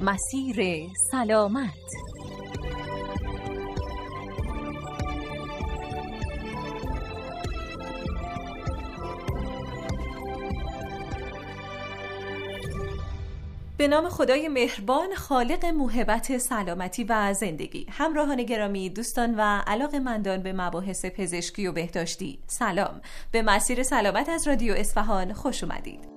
مسیر سلامت. به نام خدای مهربان خالق موهبت سلامتی و زندگی. همراهان گرامی دوستان و علاقه مندان به مباحث پزشکی و بهداشتی سلام. به مسیر سلامت از رادیو اصفهان خوش اومدید.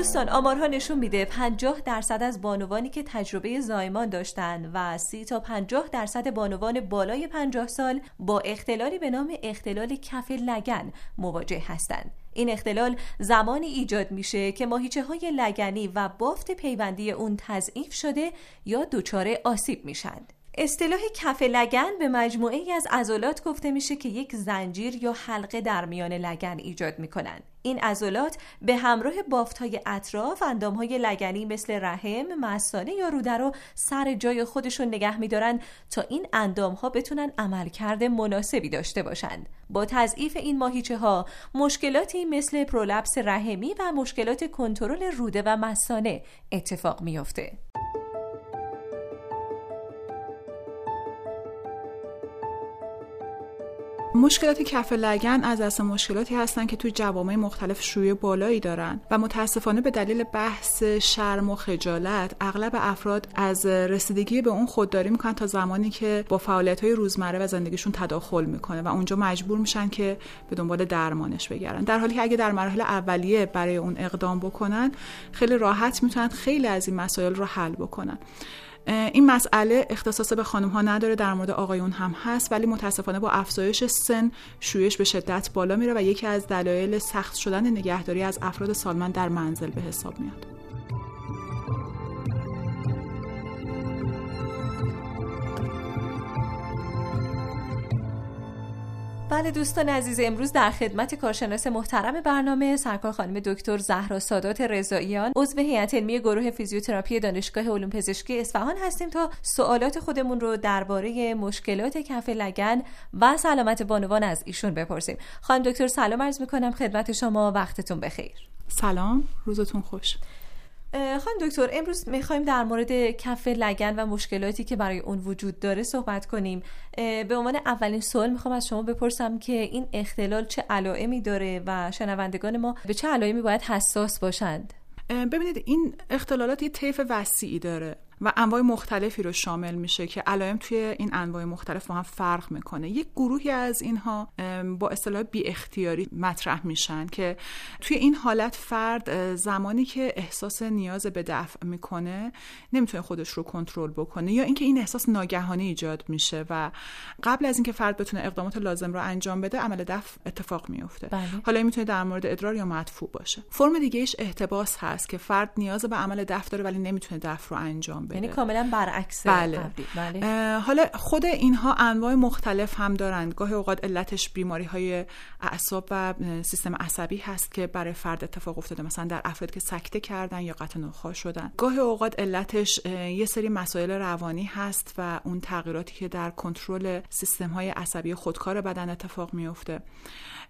دوستان آمارها نشون میده 50 درصد از بانوانی که تجربه زایمان داشتن و 30 تا 50 درصد بانوان بالای 50 سال با اختلالی به نام اختلال کف لگن مواجه هستند. این اختلال زمانی ایجاد میشه که ماهیچه های لگنی و بافت پیوندی اون تضعیف شده یا دچار آسیب میشن. اصطلاح کف لگن به مجموعه ای از عضلات گفته میشه که یک زنجیر یا حلقه در میان لگن ایجاد می‌کنن این عضلات به همراه بافت های اطراف اندام های لگنی مثل رحم، مثانه یا روده رو سر جای خودشون نگه میدارن تا این اندام ها بتونن عملکرد مناسبی داشته باشند. با تضعیف این ماهیچه ها مشکلاتی مثل پرولپس رحمی و مشکلات کنترل روده و مثانه اتفاق میافته. مشکلات کف لگن از اصل مشکلاتی هستند که توی جوامع مختلف شوی بالایی دارن و متاسفانه به دلیل بحث شرم و خجالت اغلب افراد از رسیدگی به اون خودداری می‌کنن تا زمانی که با فعالیت های روزمره و زندگیشون تداخل می‌کنه و اونجا مجبور میشن که به دنبال درمانش بگردن. در حالی که اگه در مراحل اولیه برای اون اقدام بکنن خیلی راحت می‌تونن خیلی از این مسائل رو حل بکنن. این مسئله اختصاص به خانم ها نداره در مورد آقایون هم هست ولی متاسفانه با افزایش سن شویش به شدت بالا میره و یکی از دلایل سخت شدن نگهداری از افراد سالمند در منزل به حساب میاد. بله دوستان عزیز امروز در خدمت کارشناس محترم برنامه سرکار خانم دکتر زهرا سادات رضاییان عضو هیئت علمی گروه فیزیوتراپی دانشگاه علوم پزشکی اصفهان هستیم تا سوالات خودمون رو درباره مشکلات کف لگن و سلامت بانوان از ایشون بپرسیم. خانم دکتر سلام عرض می‌کنم. خدمت شما وقتتون بخیر. سلام. روزتون خوش. خانم دکتر امروز می‌خوایم در مورد کف لگن و مشکلاتی که برای اون وجود داره صحبت کنیم. به عنوان اولین سوال می‌خوام از شما بپرسم که این اختلال چه علائمی داره و شنوندگان ما به چه علائمی باید حساس باشند؟ ببینید این اختلالات یه طیف وسیعی داره. و انواع مختلفی رو شامل میشه که علائم توی این انواع مختلف با هم فرق می‌کنه. یک گروهی از اینها با اصطلاح بی اختیاری مطرح میشن که توی این حالت فرد زمانی که احساس نیاز به دفع می‌کنه نمی‌تونه خودش رو کنترل بکنه یا اینکه این احساس ناگهانی ایجاد میشه و قبل از اینکه فرد بتونه اقدامات لازم رو انجام بده عمل دفع اتفاق میفته بله. حالا این می‌تونه در مورد ادرار یا مدفوع باشه. فرم دیگه ایش احتباس هست که فرد نیاز به عمل دفع داره ولی نمی‌تونه دفع رو انجام یعنی کاملا برعکس بله. بله. حالا خود اینها انواع مختلف هم دارند. گاهی اوقات علتش بیماری های اعصاب و سیستم عصبی هست که برای فرد اتفاق افتاده. مثلا در افراد که سکته کردن یا قطع نخواہ شدن. گاهی اوقات علتش یه سری مسائل روانی هست و اون تغییراتی که در کنترل سیستم های عصبی خودکار بدن اتفاق میفته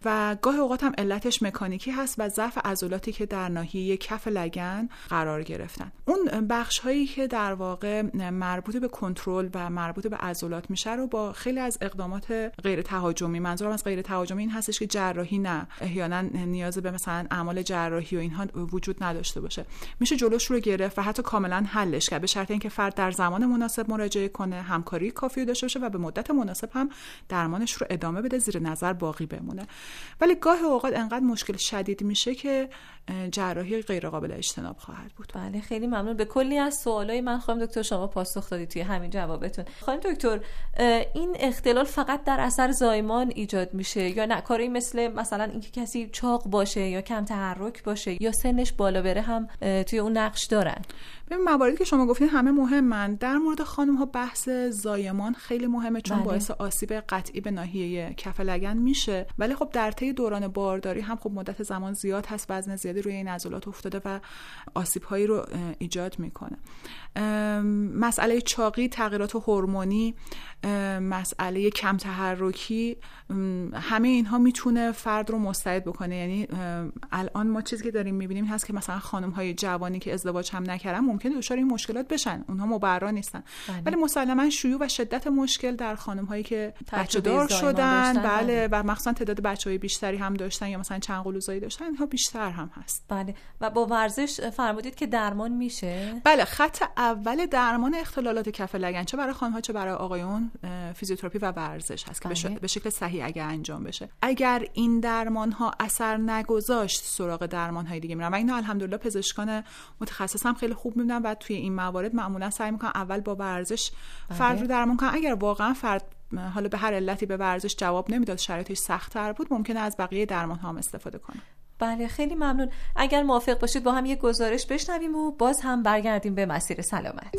و گاه اوقات هم علتش مکانیکی هست و ضعف عضلاتی که در ناحیه کف لگن قرار گرفتن. اون بخش هایی که در واقع مربوط به کنترل و مربوط به عضلات میشه رو با خیلی از اقدامات غیر تهاجمی منظورم از غیر تهاجمی این هستش که جراحی نه. احیانا نیاز به مثلا اعمال جراحی و اینها وجود نداشته باشه. میشه جلوش رو گرفت و حتی کاملا حلش کرد به شرط اینکه فرد در زمان مناسب مراجعه کنه همکاری کافی داشته باشه و به مدت مناسب هم درمانش رو ادامه بده زیر نظر باقی بمونه. ولی گاه اوقات انقدر مشکل شدید میشه که جراحی غیر قابل اجتناب خواهد بود. بله خیلی ممنون. به کلی از سوالای من خانم دکتر شما پاسخ دادید توی همین جوابتون. خانم دکتر این اختلال فقط در اثر زایمان ایجاد میشه یا نه؟ کاری مثل مثلا اینکه کسی چاق باشه یا کم تحرک باشه یا سنش بالا بره هم توی اون نقش دارن؟ ببین مواردی که شما گفتین همه مهمن. در مورد خانم ها بحث زایمان خیلی مهمه چون بله. باعث آسیب قطعی به ناحیه کف لگن میشه. ولی خب در طی دوران بارداری هم خب مدت زمان زیاد هست وزن زیادی روی این عضلات افتاده و آسیب هایی رو ایجاد می‌کنه. مسئله چاقی تغییرات هورمونی مسئله کم تحرکی همه اینها می‌تونه فرد رو مستعد بکنه. یعنی الان ما چیزی که داریم می‌بینیم هست که مثلا خانم های جوانی که ازدواج هم نکردن ممکنه دچار این مشکلات بشن. اونها مبرا نیستن. بله. ولی مسلما شیوع و شدت مشکل در خانم هایی که بچه دار شدن. بله. بله. و مخصوصا تعداد بچه های بیشتری هم داشتن یا مثلا چند قلوزایی داشتن. اینها بیشتر هم هست. بله. و با ورزش فرمودید که درمان میشه؟ بله. خط اول درمان اختلالات کف لگن چه برای خانم ها چه برای آقایون فیزیوتراپی و ورزش هست که بله. به شکل صحیح اگر انجام بشه اگر این درمان ها اثر نگذاشت سراغ درمان های دیگه میرن و اینو الحمدلله پزشکان متخصص هم خیلی خوب می‌بینن و توی این موارد معمولا سعی می‌کنن اول با ورزش بله. فرد رو درمان کنن اگر واقعا فرد حالا به هر علتی به ورزش جواب نمی‌داد شرایطش سختتر بود ممکنه از بقیه درمان ها هم استفاده کنه بله خیلی ممنون. اگر موافق باشید با هم یک گزارش بشنویم و باز هم برگردیم به مسیر سلامت.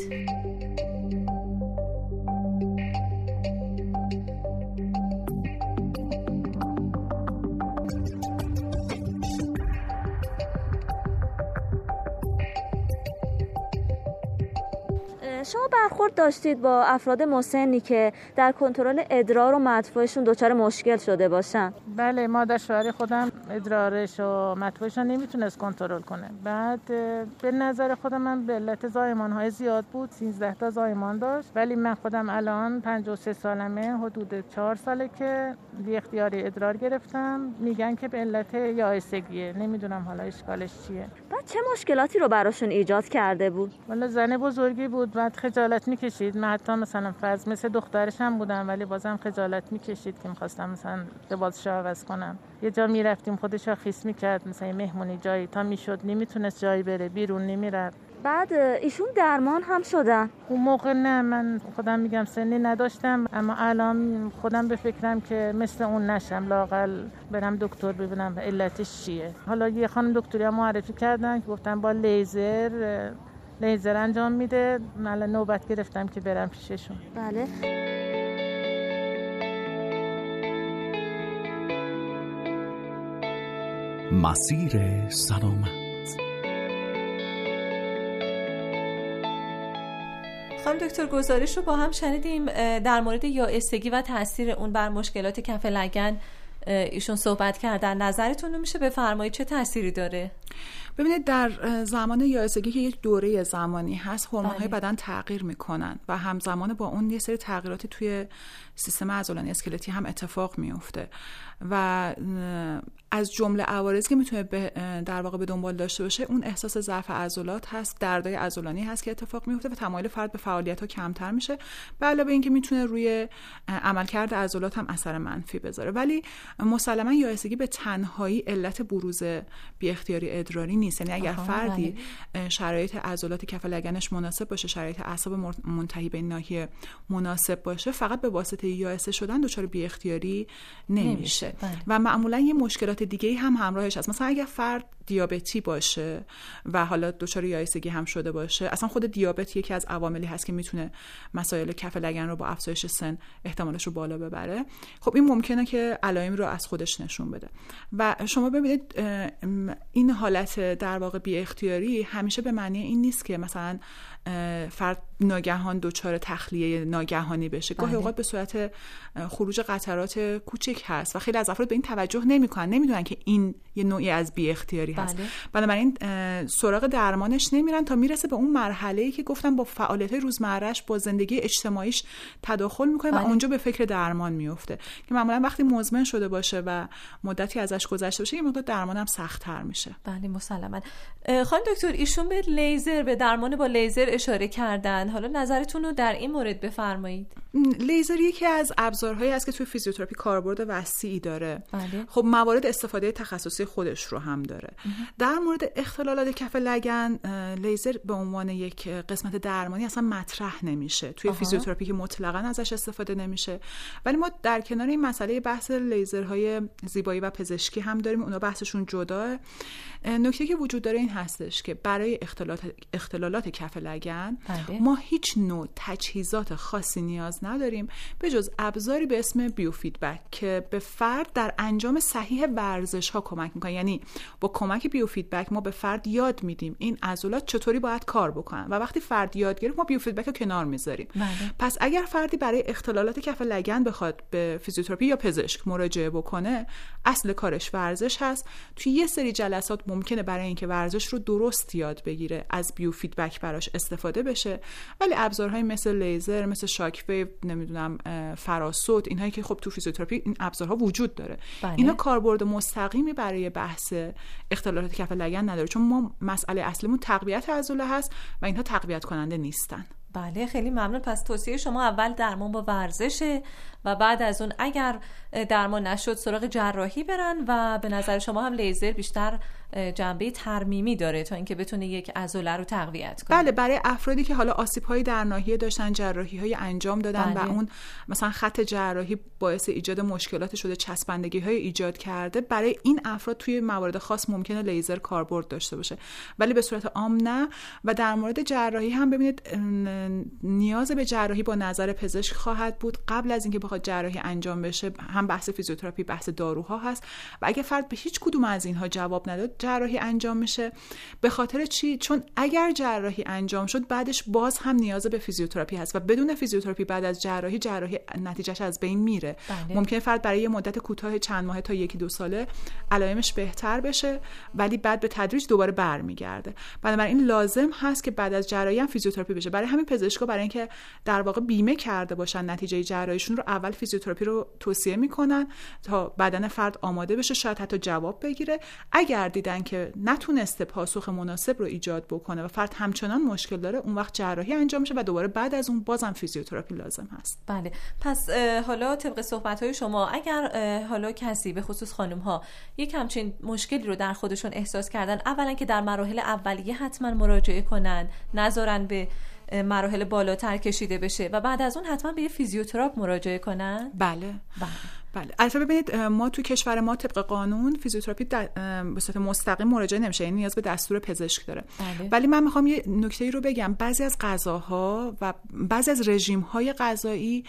شما برخورد داشتید با افراد مسنی که در کنترل ادرار و مدفوعشون دچار مشکل شده باشن؟ بله مادر شوهر خودم ادرارش و مدفوعش نمی‌تونست کنترل کنه. بعد به نظر خودم من به علت زایمان های زیاد بود. 13 تا زایمان داشت. ولی من خودم الان 53 سالمه حدود 4 ساله که بی اختیاری ادرار گرفتم. میگن که به علت یائسگیه. نمی‌دونم حالا اشکالش چیه. بعد چه مشکلاتی رو براشون ایجاد کرده بود؟ والا زن بزرگی بود. بعد خجالت می‌کشید؟ من حتی مثلا فرض مثل دخترش هم بودم ولی بازم خجالت می‌کشید که می‌خواستم مثلا لباسش عوض کنم. یه جا می‌رفتیم خودش خیس می‌کرد مثلا مهمونی جایی تا می‌شد نمی‌تونست جایی بره بیرون نمی‌رفت. بعد ایشون درمان هم شدن. اون موقع نه من خودم میگم سنی نداشتم اما الان خودم به فکرم که مثل اون نشم لاقل برم دکتر ببینم علتش چیه. حالا یه خانم دکتری هم معرفی کردن که گفتن با لیزر لیزر انجام میده. من نوبت گرفتم که برم پیششون. بله. مسیر سلامت. خانم دکتر گزارش رو با هم شنیدیم. در مورد یائسگی و تاثیر اون بر مشکلات کف لگن ایشون صحبت کردن. نظرتون رو میشه بفرمایید چه تأثیری داره؟ ببینید در زمان یائسگی که یک دوره زمانی هست هورمون‌های بله. بدن تغییر می‌کنن و همزمان با اون یه سری تغییراتی توی سیستم عضلانی اسکلتی هم اتفاق میفته و از جمله عوارضی که می‌تونه در واقع به دنبال داشته باشه اون احساس ضعف عضلات هست دردای عضلانی هست که اتفاق میفته و تمایل فرد به فعالیت ها کمتر میشه. به علاوه اینکه می‌تونه روی عملکرد عضلات هم اثر منفی بذاره. ولی مسلما یائسگی به تنهایی علت بروز بی اختیاری ادراری نیست یعنی اگر فردی بله. شرایط عضلات کف لگنش مناسب باشه شرایط اعصاب منتهی به ناحیه مناسب باشه فقط به واسطه یائسه شدن دچار بی اختیاری نمیشه بله. و معمولا یه مشکلات دیگه هم همراهش هست مثلا اگر فرد دیابتی باشه و حالا دچار یائسگی هم شده باشه اصلا خود دیابت یکی از عواملی هست که می‌تونه مسائل کف لگن رو با افزایش سن احتمالش رو بالا ببره. خب این ممکنه که علائم رو از خودش نشون بده. و شما ببینید این حالت در واقع بی اختیاری همیشه به معنی این نیست که مثلا فرد ناگهان دچار تخلیه ناگهانی بشه. گاهی بله. اوقات به صورت خروج قطرات کوچک هست و خیلی از افراد به این توجه نمی‌کنن. نمی‌دونن که این یه نوعی از بی اختیاری هست. بله. بنابراین سراغ درمانش نمیرن تا می‌رسه به اون مرحله ای که گفتم با فعالیت روزمرهش با زندگی اجتماعیش تداخل می‌کنه بله. و اونجا به فکر درمان میفته که معمولا وقتی مزمن شده باشه و مدتی ازش گذشته باشه یه مقدار درمانم سختتر میشه. بله مسلما. خانم دکتر ایشون به لیزر به درمان با لیزر اشاره کردن. حالا نظرتون رو در این مورد بفرمایید. لیزر یکی از ابزارهایی است که توی فیزیوتراپی کاربرد وسیعی داره. بله. خب موارد استفاده تخصصی خودش رو هم داره. در مورد اختلالات کف لگن لیزر به عنوان یک قسمت درمانی اصلا مطرح نمیشه. توی آها. فیزیوتراپی که مطلقا ازش استفاده نمیشه. ولی ما در کنار این مسئله بحث لیزرهای زیبایی و پزشکی هم داریم. اونا بحثشون جداست نکته که وجود داره این هستش که برای اختلالات, اختلالات کف لگن بله. ما هیچ نوع تجهیزات خاصی نیاز نداریم به جز ابزاری به اسم biofeedback که به فرد در انجام صحیح ورزش ها کمک می‌کنه. یعنی با کمک biofeedback ما به فرد یاد میدیم این عضلات چطوری باید کار بکنن. و وقتی فرد یاد گرفت ما biofeedback رو کنار می‌ذاریم. بله. پس اگر فردی برای اختلالات کف لگن بخواد به فیزیوتراپی یا پزشک مراجعه بکنه اصل کارش ورزش هست. توی یه سری جلسات ممکنه برای اینکه ورزش رو درست یاد بگیره از biofeedback براش استفاده بشه. ولی ابزارهای مثل لیزر مثل shock wave نمی‌دونم فراصوت اینهایی که خب تو فیزیوتراپی این ابزارها وجود داره. بله. اینا کاربرد مستقیمی برای بحث اختلالات کف لگن نداره چون ما مسئله اصلیمون تقویت عضله هست و اینها تقویت کننده نیستن. بله خیلی ممنون. پس توصیه شما اول درمان با ورزشه و بعد از اون اگر درمان نشد سراغ جراحی برن و به نظر شما هم لیزر بیشتر جنبه ترمیمی داره تا اینکه بتونه یک عضله رو تقویت کنه. بله برای افرادی که حالا آسیب های در ناحیه داشتن جراحی های انجام دادن بله. و اون مثلا خط جراحی باعث ایجاد مشکلات شده چسبندگی های ایجاد کرده برای این افراد توی موارد خاص ممکنه لیزر کاربرد داشته باشه. ولی به صورت عام نه. و در مورد جراحی هم ببینید نیاز به جراحی با نظر پزشک خواهد بود. قبل از اینکه بخواد جراحی انجام بشه هم بحث فیزیوتراپی بحث داروها هست. و اگه فرد به هیچ کدوم از اینها جواب نداد جراحی انجام میشه. به خاطر چی؟ چون اگر جراحی انجام شد بعدش باز هم نیاز به فیزیوتراپی هست و بدون فیزیوتراپی بعد از جراحی جراحی نتیجهش از بین میره. بله. ممکنه فرد برای یه مدت کوتاه چند ماه تا یکی دو ساله علائمش بهتر بشه ولی بعد به تدریج دوباره برمیگرده. بنابراین لازم هست که بعد از جراحی هم فیزیوتراپی بشه. برای همین پزشکا برای اینکه در واقع بیمه کرده باشن نتیجه جراحیشون رو اول فیزیوتراپی رو توصیه می‌کنن تا بدن فرد آماده بشه شاید حتی جواب بگیره. اگر دیدن که نتونسته پاسخ مناسب رو ایجاد بکنه و فرد همچنان مشکل داره اون وقت جراحی انجام میشه و دوباره بعد از اون بازم فیزیوتراپی لازم هست. بله. پس حالا طبق صحبت های شما اگر حالا کسی به خصوص خانم ها یک همچین مشکلی رو در خودشون احساس کردن اولا که در مراحل اولیه حتما مراجعه کنن نذارن به مراحل بالاتر کشیده بشه و بعد از اون حتما به یه فیزیوتراپ مراجعه کنن؟ بله. بله. بله. البته ببینید ما تو کشور ما طبق قانون فیزیوتراپی به صورت مستقیم مراجعه نمیشه یعنی نیاز به دستور پزشک داره. بله. ولی من می‌خوام یه نکته ای رو بگم. بعضی از غذاها و بعضی از رژیم های غذایی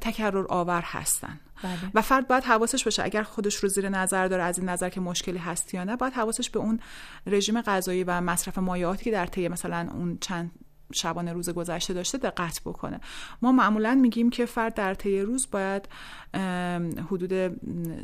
تکرر آور هستن. بله. و فرد باید حواسش باشه اگر خودش رو زیر نظر داره از این نظر که مشکلی هست یا نه باید حواسش به اون رژیم غذایی و مصرف مایعاتی که در طی مثلا اون چند شبانه روز گذشته داشته دقت بکنه. ما معمولا میگیم که فرد در طی روز باید حدود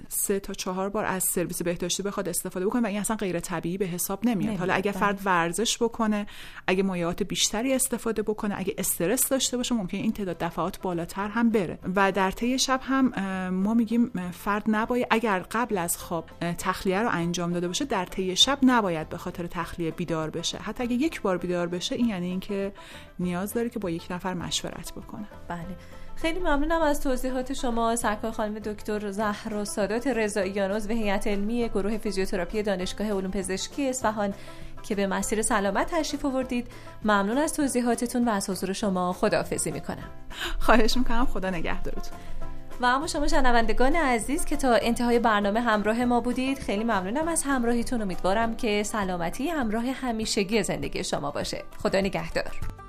سه تا چهار بار از سرویس بهداشتی بخواد استفاده بکنه و این اصلا غیر طبیعی به حساب نمیاد. نمیاد، حالا اگه. فرد ورزش بکنه اگه مایعات بیشتری استفاده بکنه اگه استرس داشته باشه ممکن این تعداد دفعات بالاتر هم بره. و در طی شب هم ما میگیم فرد نباید اگر قبل از خواب تخلیه رو انجام داده باشه در طی شب نباید به خاطر تخلیه بیدار بشه. حتی اگه یک بار بیدار بشه این یعنی اینکه نیاز داره که با یک نفر مشورت بکنه. بله. خیلی ممنونم از توضیحات شما سرکار خانم دکتر زهرا سادات رضاییان عضو هیئت علمی گروه فیزیوتراپی دانشگاه علوم پزشکی اصفهان که به مسیر سلامت تشریف آوردید. ممنون از توضیحاتتون و از حضور شما. خداحافظی می‌کنم. خواهش می‌کنم. خدا نگهدارتون. و اما شما شنوندگان عزیز که تا انتهای برنامه همراه ما بودید خیلی ممنونم از همراهیتون. امیدوارم که سلامتی همراه همیشگی زندگی شما باشه. خدا نگهدار.